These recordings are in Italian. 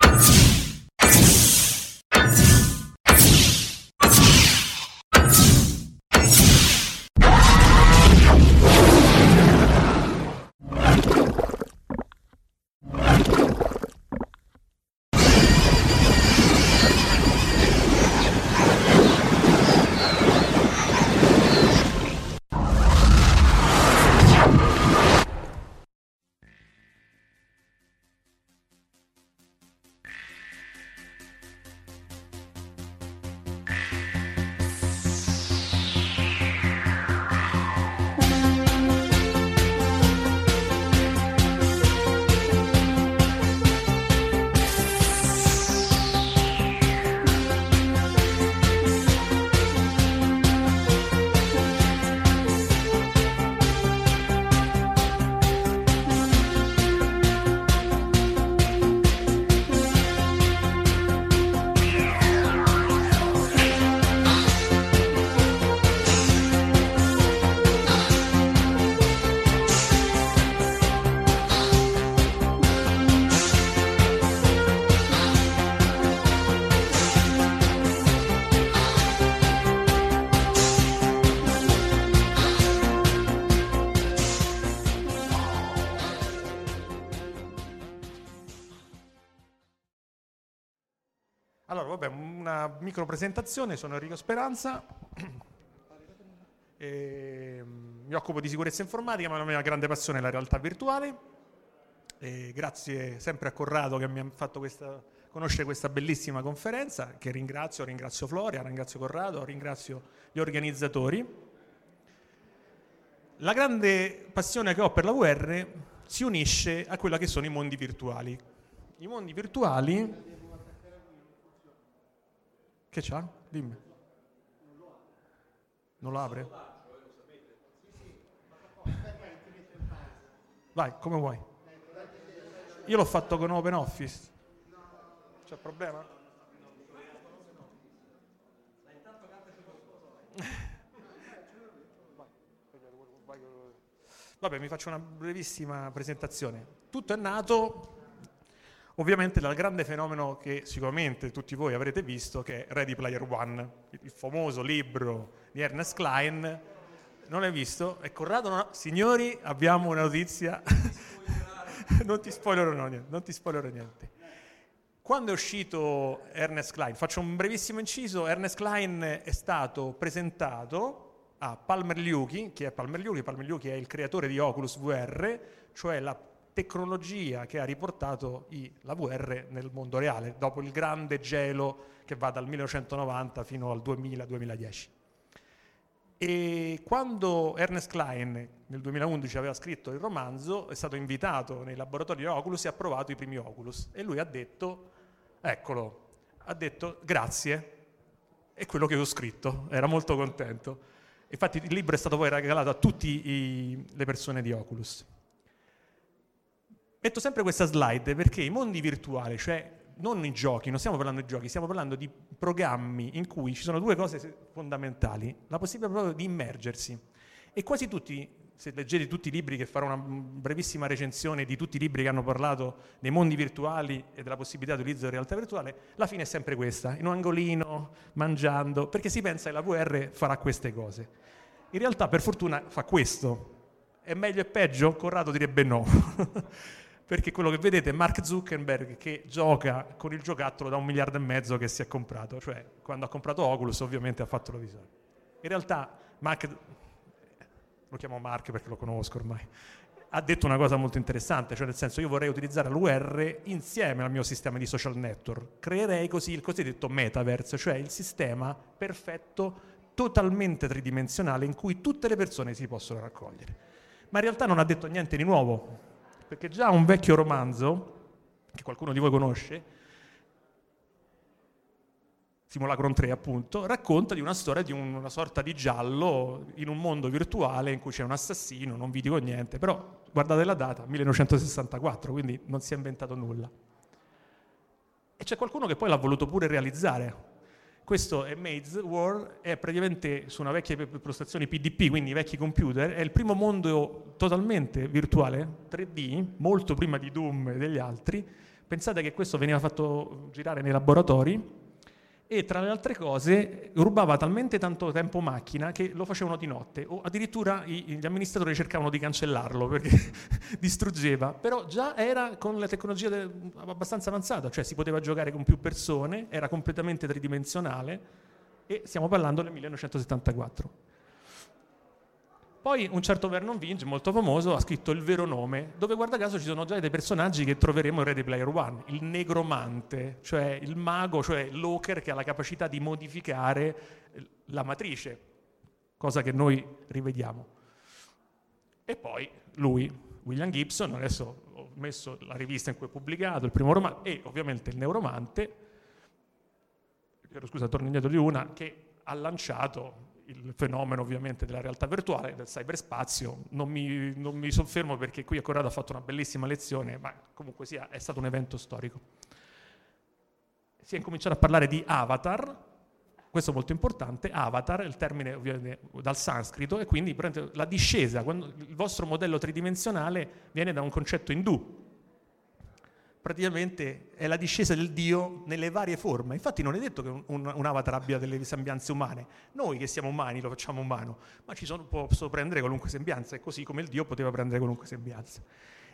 Allora, una micro presentazione, sono Enrico Speranza, e, mm, mi occupo di sicurezza informatica, ma la mia grande passione è la realtà virtuale. E grazie sempre a Corrado che mi ha fatto questa, conoscere questa bellissima conferenza, che ringrazio, ringrazio Floria, ringrazio Corrado, ringrazio gli organizzatori. La grande passione che ho per la VR si unisce a quella che sono i mondi virtuali. I mondi virtuali che c'ha? Dimmi. Non lo apre? Vai, come vuoi. Io l'ho fatto con Open Office. C'è problema? Vabbè, mi faccio una brevissima presentazione. Tutto è nato ovviamente dal grande fenomeno che sicuramente tutti voi avrete visto, che è Ready Player One, il famoso libro di Ernest Klein. Non l'hai visto? E Corrado non ha... Signori, abbiamo una notizia. non ti spoilerò niente, non ti spoilerò niente. Quando è uscito Ernest Klein, faccio un brevissimo inciso, Ernest Klein è stato presentato a Palmer Luckey, che è Palmer Luckey, Palmer Luckey è il creatore di Oculus VR, cioè la tecnologia che ha riportato i, la VR nel mondo reale, dopo il grande gelo che va dal 1990 fino al 2000-2010. E quando Ernest Klein nel 2011 aveva scritto il romanzo, è stato invitato nei laboratori di Oculus e ha provato i primi Oculus. E lui ha detto, eccolo, ha detto grazie, è quello che ho scritto, era molto contento. Infatti il libro è stato poi regalato a tutte le persone di Oculus. Metto sempre questa slide perché i mondi virtuali, cioè non i giochi, non stiamo parlando di giochi, stiamo parlando di programmi in cui ci sono due cose fondamentali, la possibilità proprio di immergersi. E quasi tutti, se leggete tutti i libri, che farò una brevissima recensione di tutti i libri che hanno parlato dei mondi virtuali e della possibilità di utilizzo della realtà virtuale, la fine è sempre questa, in un angolino, mangiando, perché si pensa che la VR farà queste cose. In realtà, per fortuna, fa questo. È meglio e peggio? Corrado direbbe no. perché quello che vedete è Mark Zuckerberg che gioca con il giocattolo da un miliardo e mezzo che si è comprato, cioè quando ha comprato Oculus ovviamente ha fatto la visore. In realtà Mark, lo chiamo Mark perché lo conosco ormai, ha detto una cosa molto interessante, cioè nel senso io vorrei utilizzare l'UR insieme al mio sistema di social network, creerei così il cosiddetto metaverse, cioè il sistema perfetto, totalmente tridimensionale in cui tutte le persone si possono raccogliere. Ma in realtà non ha detto niente di nuovo, perché già un vecchio romanzo, che qualcuno di voi conosce, Simulacron 3 appunto, racconta di una storia di una sorta di giallo in un mondo virtuale in cui c'è un assassino, non vi dico niente, però guardate la data, 1964, quindi non si è inventato nulla. E c'è qualcuno che poi l'ha voluto pure realizzare, questo è Maze World, è praticamente su una vecchia postazione PDP, quindi vecchi computer, è il primo mondo totalmente virtuale, 3D, molto prima di Doom e degli altri. Pensate che questo veniva fatto girare nei laboratori e tra le altre cose rubava talmente tanto tempo macchina che lo facevano di notte o addirittura gli amministratori cercavano di cancellarlo perché distruggeva, però già era con la tecnologia de- abbastanza avanzata, cioè si poteva giocare con più persone, era completamente tridimensionale e stiamo parlando del 1974. Poi un certo Vernon Vinge, molto famoso, ha scritto Il vero nome, dove guarda caso ci sono già dei personaggi che troveremo in Ready Player One. Il negromante, cioè il mago, cioè l'oker che ha la capacità di modificare la matrice, cosa che noi rivediamo. E poi lui, William Gibson, adesso ho messo la rivista in cui è pubblicato, il primo romanzo, e ovviamente il neuromante, scusa, torno indietro di una, che ha lanciato il fenomeno ovviamente della realtà virtuale, del cyberspazio. Non mi, non mi soffermo perché qui a Corrado ha fatto una bellissima lezione, ma comunque sia, è stato un evento storico. Si è incominciato a parlare di avatar, questo è molto importante, avatar, il termine viene dal sanscrito, e quindi la discesa, il vostro modello tridimensionale viene da un concetto indù, praticamente è la discesa del Dio nelle varie forme. Infatti non è detto che un, un, avatar abbia delle sembianze umane. Noi che siamo umani lo facciamo umano, ma ci sono, posso prendere qualunque sembianza, e così come il Dio poteva prendere qualunque sembianza.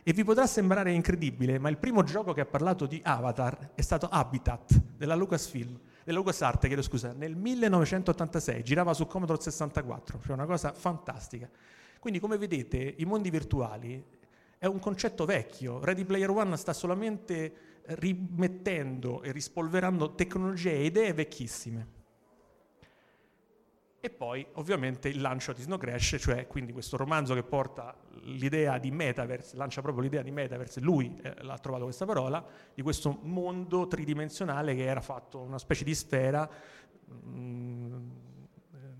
E vi potrà sembrare incredibile, ma il primo gioco che ha parlato di avatar è stato Habitat della Lucasfilm, della LucasArts, chiedo scusa, nel 1986, girava su Commodore 64, cioè una cosa fantastica. Quindi come vedete i mondi virtuali è un concetto vecchio. Ready Player One sta solamente rimettendo e rispolverando tecnologie e idee vecchissime. E poi ovviamente il lancio di Snow Crash, cioè quindi questo romanzo che porta l'idea di metaverse, lancia proprio l'idea di metaverse, lui eh, l'ha trovato questa parola, di questo mondo tridimensionale che era fatto una specie di sfera mh, mm,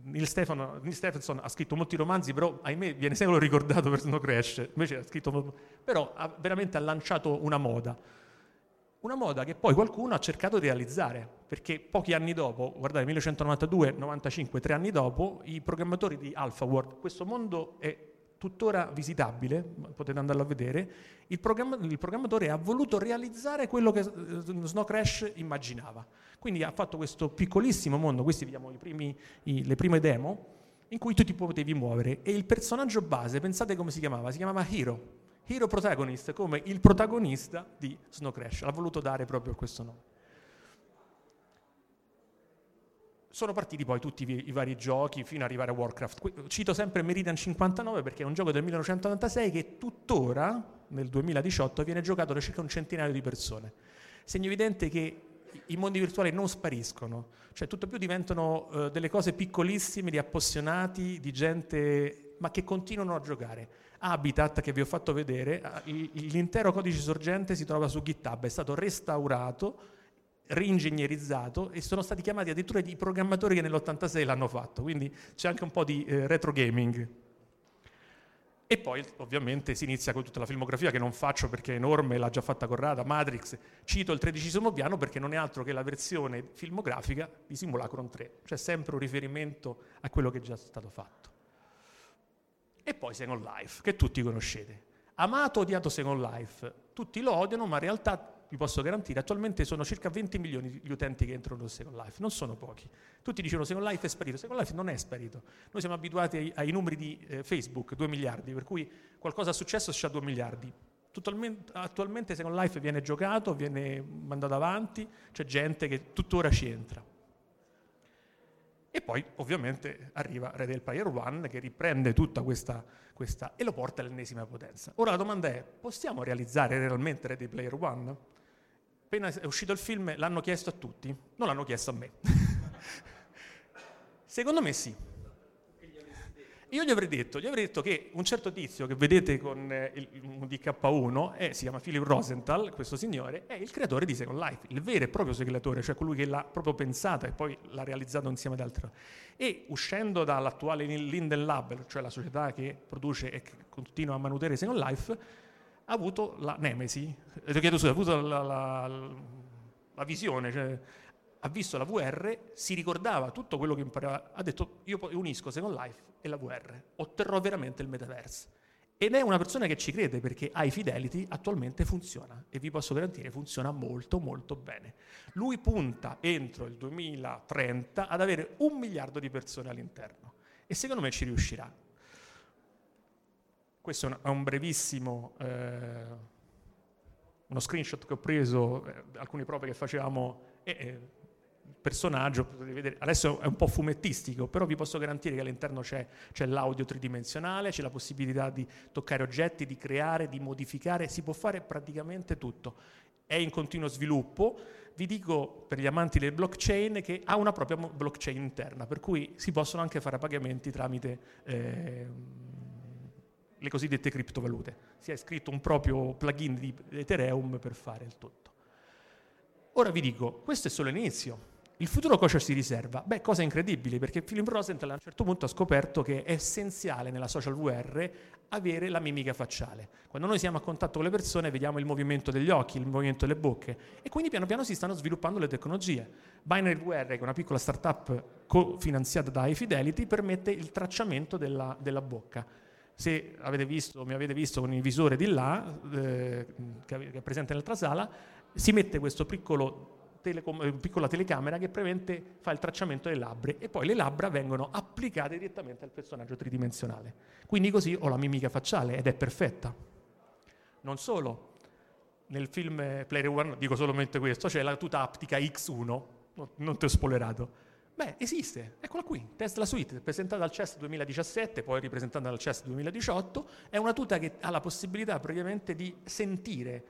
Neil, Stefano, Neil Stephenson ha scritto molti romanzi, però ahimè viene sempre ricordato per Snow Crash, invece ha scritto, però ha veramente ha lanciato una moda. Una moda che poi qualcuno ha cercato di realizzare, perché pochi anni dopo, guardate, 1992, 95, tre anni dopo, i programmatori di AlphaWorld, questo mondo è tuttora visitabile, potete andarlo a vedere, il, programma, il, programmatore ha voluto realizzare quello che eh, Snow Crash immaginava. Quindi ha fatto questo piccolissimo mondo, questi vediamo i primi, i, le prime demo, in cui tu ti potevi muovere e il personaggio base, pensate come si chiamava? Si chiamava Hero, Hero Protagonist, come il protagonista di Snow Crash, l'ha voluto dare proprio questo nome. Sono partiti poi tutti i, vari giochi fino ad arrivare a Warcraft. Cito sempre Meridian 59 perché è un gioco del 1996 che tuttora, nel 2018, viene giocato da circa un centinaio di persone. Segno evidente che i mondi virtuali non spariscono, cioè tutto più diventano uh, delle cose piccolissime di appassionati, di gente, ma che continuano a giocare. Habitat, che vi ho fatto vedere, l'intero codice sorgente si trova su GitHub, è stato restaurato reingegnerizzato e sono stati chiamati addirittura i programmatori che nell'86 l'hanno fatto, quindi c'è anche un po' di eh, retro gaming. E poi ovviamente si inizia con tutta la filmografia che non faccio perché è enorme, l'ha già fatta Corrada, Matrix, cito il tredicesimo piano perché non è altro che la versione filmografica di Simulacron 3, cioè sempre un riferimento a quello che è già stato fatto. E poi Second Life, che tutti conoscete. Amato, odiato Second Life, tutti lo odiano, ma in realtà vi posso garantire, attualmente sono circa 20 milioni gli utenti che entrano in Second Life, non sono pochi. Tutti dicono Second Life è sparito, Second Life non è sparito. Noi siamo abituati ai, ai numeri di eh, Facebook, 2 miliardi, per cui qualcosa è successo c'è 2 miliardi. Attualmente Second Life viene giocato, viene mandato avanti, c'è gente che tuttora ci entra. E poi ovviamente arriva Red Player One che riprende tutta questa, questa, e lo porta all'ennesima potenza. Ora la domanda è, possiamo realizzare realmente Ready Player One? Appena è uscito il film l'hanno chiesto a tutti, non l'hanno chiesto a me. Secondo me sì. Io gli avrei detto, gli avrei detto che un certo tizio che vedete con eh, il, DK1, è, si chiama Philip Rosenthal, questo signore, è il creatore di Second Life, il vero e proprio creatore, cioè colui che l'ha proprio pensata e poi l'ha realizzato insieme ad altri. E uscendo dall'attuale Linden Lab, cioè la società che produce e che continua a manutenere Second Life, ha avuto la nemesi, eh, chiedo scusa, ha avuto la, la, la visione, cioè, ha visto la VR, si ricordava tutto quello che imparava, ha detto io unisco Second Life e la VR, otterrò veramente il metaverse. Ed è una persona che ci crede perché High Fidelity attualmente funziona e vi posso garantire funziona molto molto bene. Lui punta entro il 2030 ad avere un miliardo di persone all'interno e secondo me ci riuscirà. Questo è un brevissimo, eh, uno screenshot che ho preso, eh, alcune prove che facevamo, e personaggio, potete vedere, adesso è un po' fumettistico, però vi posso garantire che all'interno c'è, c'è l'audio tridimensionale, c'è la possibilità di toccare oggetti, di creare, di modificare, si può fare praticamente tutto. È in continuo sviluppo, vi dico per gli amanti del blockchain che ha una propria blockchain interna, per cui si possono anche fare pagamenti tramite... Eh, le cosiddette criptovalute. Si è scritto un proprio plugin di Ethereum per fare il tutto. Ora vi dico, questo è solo l'inizio. Il futuro cosa si riserva? Beh, cosa incredibile, perché Philip Rosenthal a un certo punto ha scoperto che è essenziale nella social VR avere la mimica facciale. Quando noi siamo a contatto con le persone vediamo il movimento degli occhi, il movimento delle bocche e quindi piano piano si stanno sviluppando le tecnologie. Binary VR, che è una piccola startup cofinanziata da iFidelity, permette il tracciamento della, della bocca se avete visto, mi avete visto con il visore di là, eh, che è presente nell'altra sala, si mette questa telecom- piccola telecamera che prevente, fa il tracciamento delle labbra e poi le labbra vengono applicate direttamente al personaggio tridimensionale. Quindi così ho la mimica facciale ed è perfetta. Non solo, nel film Player One, dico solamente questo, c'è la tuta aptica X1, non ti ho spoilerato Beh, esiste, eccola qui, Tesla Suite, presentata al CES 2017, poi ripresentata al CES 2018, è una tuta che ha la possibilità praticamente di sentire,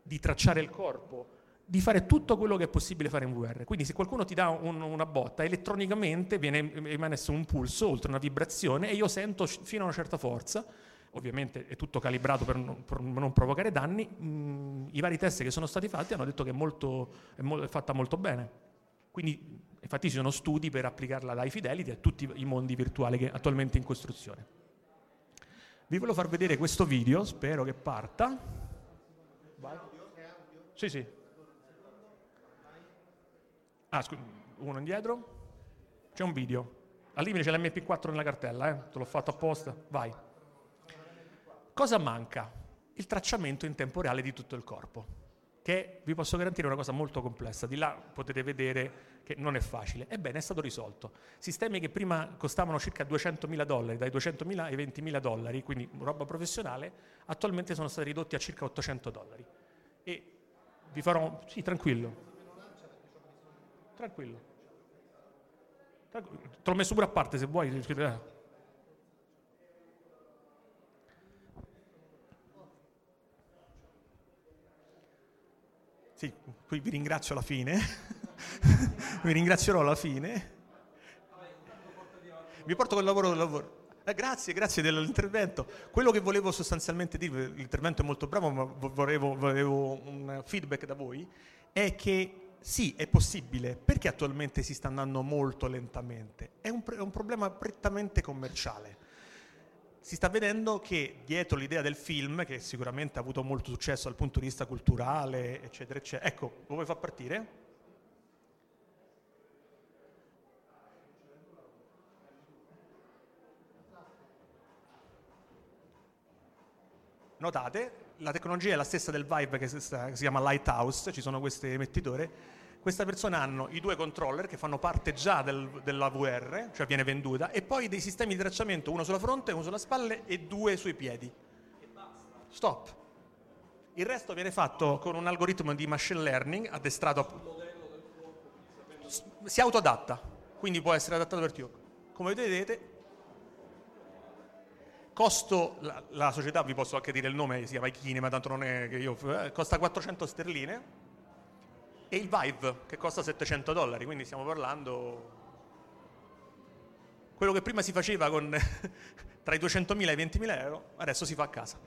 di tracciare il corpo, di fare tutto quello che è possibile fare in VR. Quindi se qualcuno ti dà un, una botta, elettronicamente viene emesso un pulso, oltre una vibrazione, e io sento fino a una certa forza, ovviamente è tutto calibrato per non, per non provocare danni, mh, i vari test che sono stati fatti hanno detto che è, molto, è, mo- è fatta molto bene. Quindi infatti ci sono studi per applicarla dai Fidelity a tutti i mondi virtuali che attualmente in costruzione. Vi volevo far vedere questo video, spero che parta. Vai. Sì, sì. Ah, scu- uno indietro. C'è un video. Al limite c'è l'MP4 nella cartella, eh? te l'ho fatto apposta. Vai. Cosa manca? Il tracciamento in tempo reale di tutto il corpo che vi posso garantire una cosa molto complessa. Di là potete vedere che non è facile. Ebbene, è stato risolto. Sistemi che prima costavano circa 200.000 dollari, dai 200.000 ai 20.000 dollari, quindi roba professionale, attualmente sono stati ridotti a circa 800 dollari. E vi farò... Sì, tranquillo. Tranquillo. Te l'ho messo pure a parte se vuoi. Sì, qui vi ringrazio alla fine. vi ringrazierò alla fine. Vi porto col lavoro del lavoro. Eh, grazie, grazie dell'intervento. Quello che volevo sostanzialmente dire, l'intervento è molto bravo, ma volevo, volevo un feedback da voi, è che sì, è possibile, perché attualmente si sta andando molto lentamente? È un, è un problema prettamente commerciale si sta vedendo che dietro l'idea del film, che sicuramente ha avuto molto successo dal punto di vista culturale, eccetera, eccetera, ecco, lo vuoi far partire? Notate, la tecnologia è la stessa del Vive che si chiama Lighthouse, ci sono queste emettitore. Queste persone hanno i due controller che fanno parte già del, della VR, cioè viene venduta, e poi dei sistemi di tracciamento, uno sulla fronte, uno sulla spalle e due sui piedi. Stop. Il resto viene fatto con un algoritmo di machine learning addestrato a... Si autoadatta, quindi può essere adattato per chiunque. Come vedete, costo, la, la, società, vi posso anche dire il nome, si chiama Kinema, tanto non è che io, eh, costa 400 sterline e il Vive che costa 700 dollari, quindi stiamo parlando quello che prima si faceva con tra i 200.000 e i 20.000 euro, adesso si fa a casa.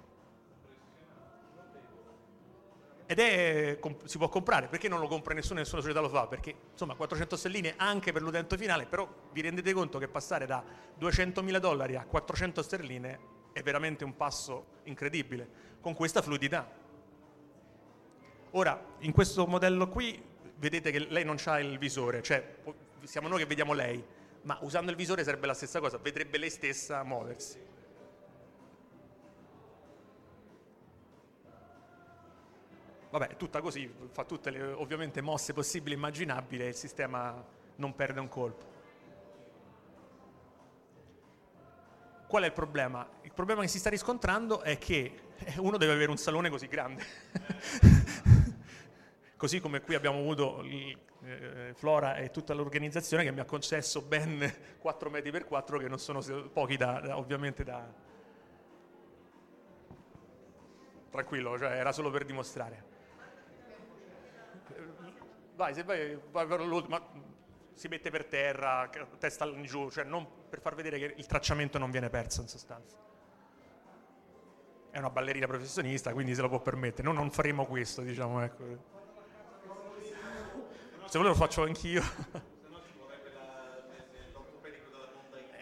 Ed è, si può comprare, perché non lo compra nessuno, nessuna società lo fa? Perché insomma 400 sterline anche per l'utente finale, però vi rendete conto che passare da 200.000 dollari a 400 sterline è veramente un passo incredibile, con questa fluidità. Ora, in questo modello qui, vedete che lei non ha il visore, cioè siamo noi che vediamo lei, ma usando il visore sarebbe la stessa cosa, vedrebbe lei stessa muoversi. Vabbè, è tutta così, fa tutte le ovviamente mosse possibili e immaginabili e il sistema non perde un colpo. Qual è il problema? Il problema che si sta riscontrando è che uno deve avere un salone così grande. così come qui abbiamo avuto eh, Flora e tutta l'organizzazione che mi ha concesso ben 4 metri per 4 che non sono pochi da, da, ovviamente da... Tranquillo, cioè era solo per dimostrare vai, se vai, vai ma si mette per terra, testa in giù, cioè per far vedere che il tracciamento non viene perso in sostanza. È una ballerina professionista, quindi se lo può permettere. Noi non faremo questo, diciamo, ecco. Se vuole lo faccio anch'io.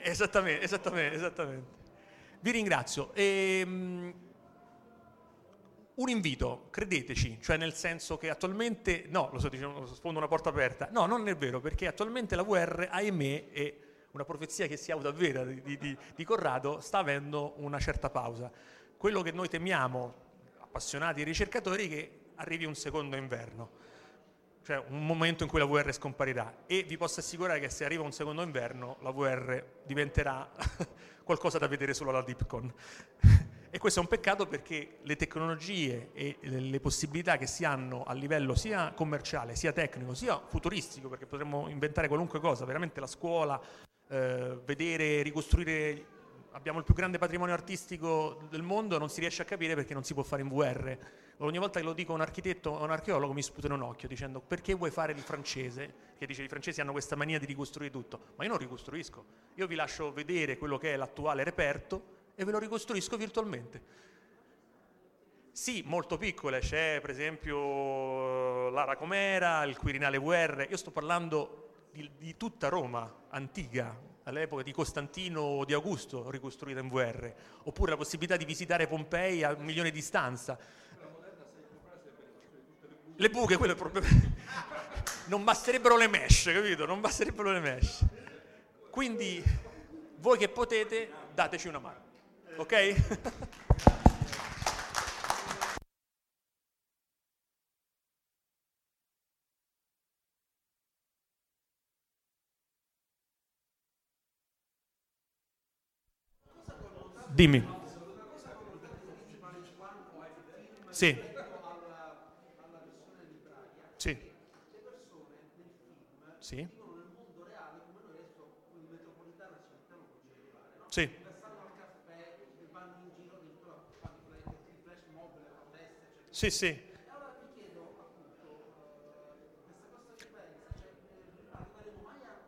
Esattamente, esattamente, esattamente. Vi ringrazio. Ehm, un invito, credeteci, cioè nel senso che attualmente, no, lo sto dicendo, sfondo una porta aperta, no, non è vero, perché attualmente la VR, ahimè, è una profezia che si autoavvera di, di, di Corrado, sta avendo una certa pausa. Quello che noi temiamo, appassionati ricercatori, è che arrivi un secondo inverno, cioè un momento in cui la VR scomparirà e vi posso assicurare che se arriva un secondo inverno la VR diventerà qualcosa da vedere solo alla DeepCon. E questo è un peccato perché le tecnologie e le possibilità che si hanno a livello sia commerciale, sia tecnico, sia futuristico, perché potremmo inventare qualunque cosa, veramente la scuola, eh, vedere, ricostruire, abbiamo il più grande patrimonio artistico del mondo, non si riesce a capire perché non si può fare in VR. Ogni volta che lo dico a un architetto o un archeologo mi sputano un occhio dicendo perché vuoi fare il francese? Che dice i francesi hanno questa mania di ricostruire tutto, ma io non ricostruisco, io vi lascio vedere quello che è l'attuale reperto e ve lo ricostruisco virtualmente. Sì, molto piccole, c'è per esempio l'Ara Comera, il Quirinale VR, io sto parlando di, di tutta Roma antica, all'epoca di Costantino o di Augusto ricostruita in VR, oppure la possibilità di visitare Pompei a un milione di distanza. Le buche, quello è proprio... non basterebbero le mesh, capito? Non basterebbero le mesh. Quindi voi che potete, dateci una mano. Ok? Dimmi. Sì. Sì. Sì. Sì. Sì, sì.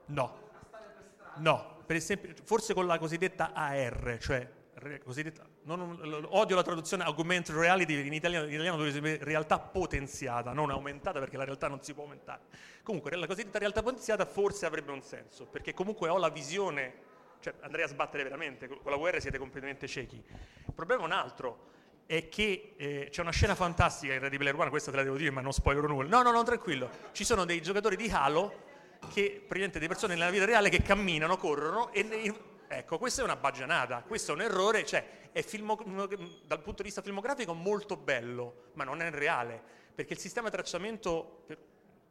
No, no, per esempio, forse con la cosiddetta AR, cioè non, odio la traduzione augmented reality in italiano, in italiano dove si realtà potenziata, non aumentata perché la realtà non si può aumentare. Comunque la cosiddetta realtà potenziata forse avrebbe un senso, perché comunque ho la visione cioè andrei a sbattere veramente, con la VR siete completamente ciechi. Il problema è un altro, è che eh, c'è una scena fantastica in Ready Player One, questa te la devo dire ma non spoilerò nulla. No, no, no, tranquillo. Ci sono dei giocatori di Halo che, praticamente delle persone nella vita reale che camminano, corrono e... Ecco, questa è una baggianata, questo è un errore, cioè è filmo, dal punto di vista filmografico molto bello, ma non è reale, perché il sistema di tracciamento per,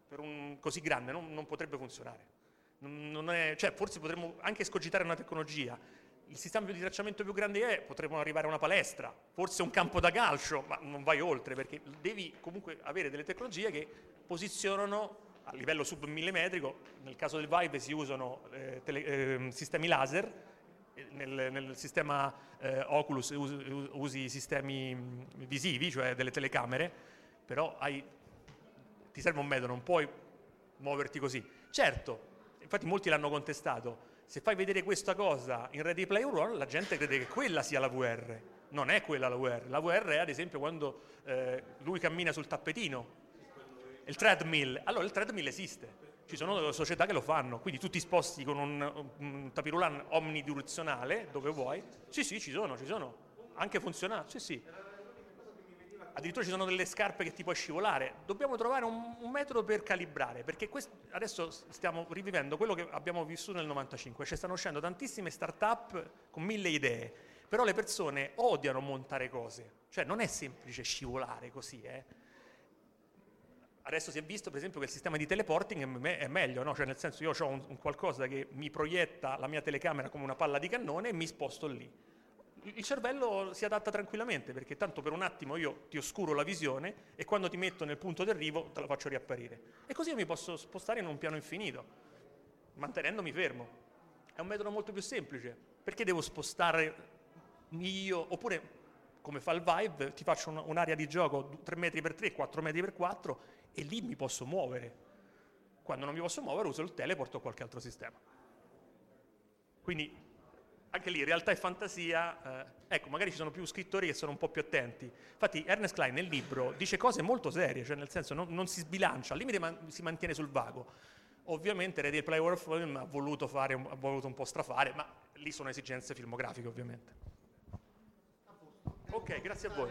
per un così grande non, non potrebbe funzionare. Non è, cioè, forse potremmo anche scogitare una tecnologia. Il sistema di tracciamento più grande è, potremmo arrivare a una palestra, forse un campo da calcio, ma non vai oltre, perché devi comunque avere delle tecnologie che posizionano a livello submillimetrico, nel caso del Vive si usano eh, tele, eh, sistemi laser, nel, nel sistema eh, Oculus usi, usi sistemi visivi, cioè delle telecamere, però hai, ti serve un metodo, non puoi muoverti così. Certo, infatti molti l'hanno contestato, se fai vedere questa cosa in Ready Player One la gente crede che quella sia la VR, non è quella la VR, la VR è ad esempio quando eh, lui cammina sul tappetino, il treadmill, allora il treadmill esiste, ci sono società che lo fanno, quindi tu ti sposti con un, un tapirulan omnidirezionale dove vuoi, sì sì ci sono, ci sono, anche funzionali, sì sì. Addirittura ci sono delle scarpe che ti puoi scivolare. Dobbiamo trovare un, un metodo per calibrare, perché quest- adesso stiamo rivivendo quello che abbiamo vissuto nel 95, cioè stanno uscendo tantissime start-up con mille idee, però le persone odiano montare cose, cioè non è semplice scivolare così, eh. Adesso si è visto per esempio che il sistema di teleporting è meglio, no? cioè nel senso io ho un, un qualcosa che mi proietta la mia telecamera come una palla di cannone e mi sposto lì il cervello si adatta tranquillamente perché tanto per un attimo io ti oscuro la visione e quando ti metto nel punto d'arrivo te la faccio riapparire. E così io mi posso spostare in un piano infinito, mantenendomi fermo. È un metodo molto più semplice. Perché devo spostare io? Oppure, come fa il Vive, ti faccio un'area di gioco 3 metri per 3, 4 metri per 4 e lì mi posso muovere. Quando non mi posso muovere uso il teleport o qualche altro sistema. Quindi anche lì realtà e fantasia, eh, ecco, magari ci sono più scrittori che sono un po' più attenti. Infatti Ernest Klein nel libro dice cose molto serie, cioè nel senso non, non si sbilancia, al limite man- si mantiene sul vago. Ovviamente Ready Player Film ha voluto, fare, ha voluto un po' strafare, ma lì sono esigenze filmografiche ovviamente. Ok, grazie a voi.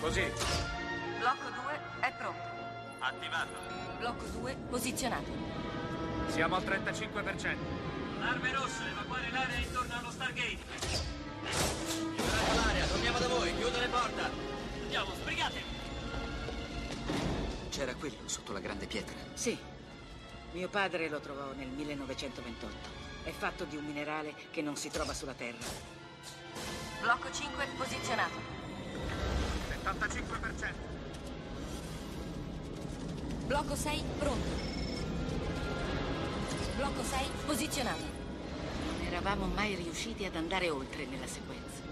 Così. Blocco 2 è pronto. Attivato. Blocco 2 posizionato. Siamo al 35%. Arme rosse, evacuare l'area intorno allo Stargate. Liberate l'area, torniamo da voi, chiudo le porte. Andiamo, sbrigate. C'era quello sotto la grande pietra. Sì. Mio padre lo trovò nel 1928. È fatto di un minerale che non si trova sulla Terra. Blocco 5 posizionato. 75%. Blocco 6 pronto. Blocco 6 posizionato. Non eravamo mai riusciti ad andare oltre nella sequenza.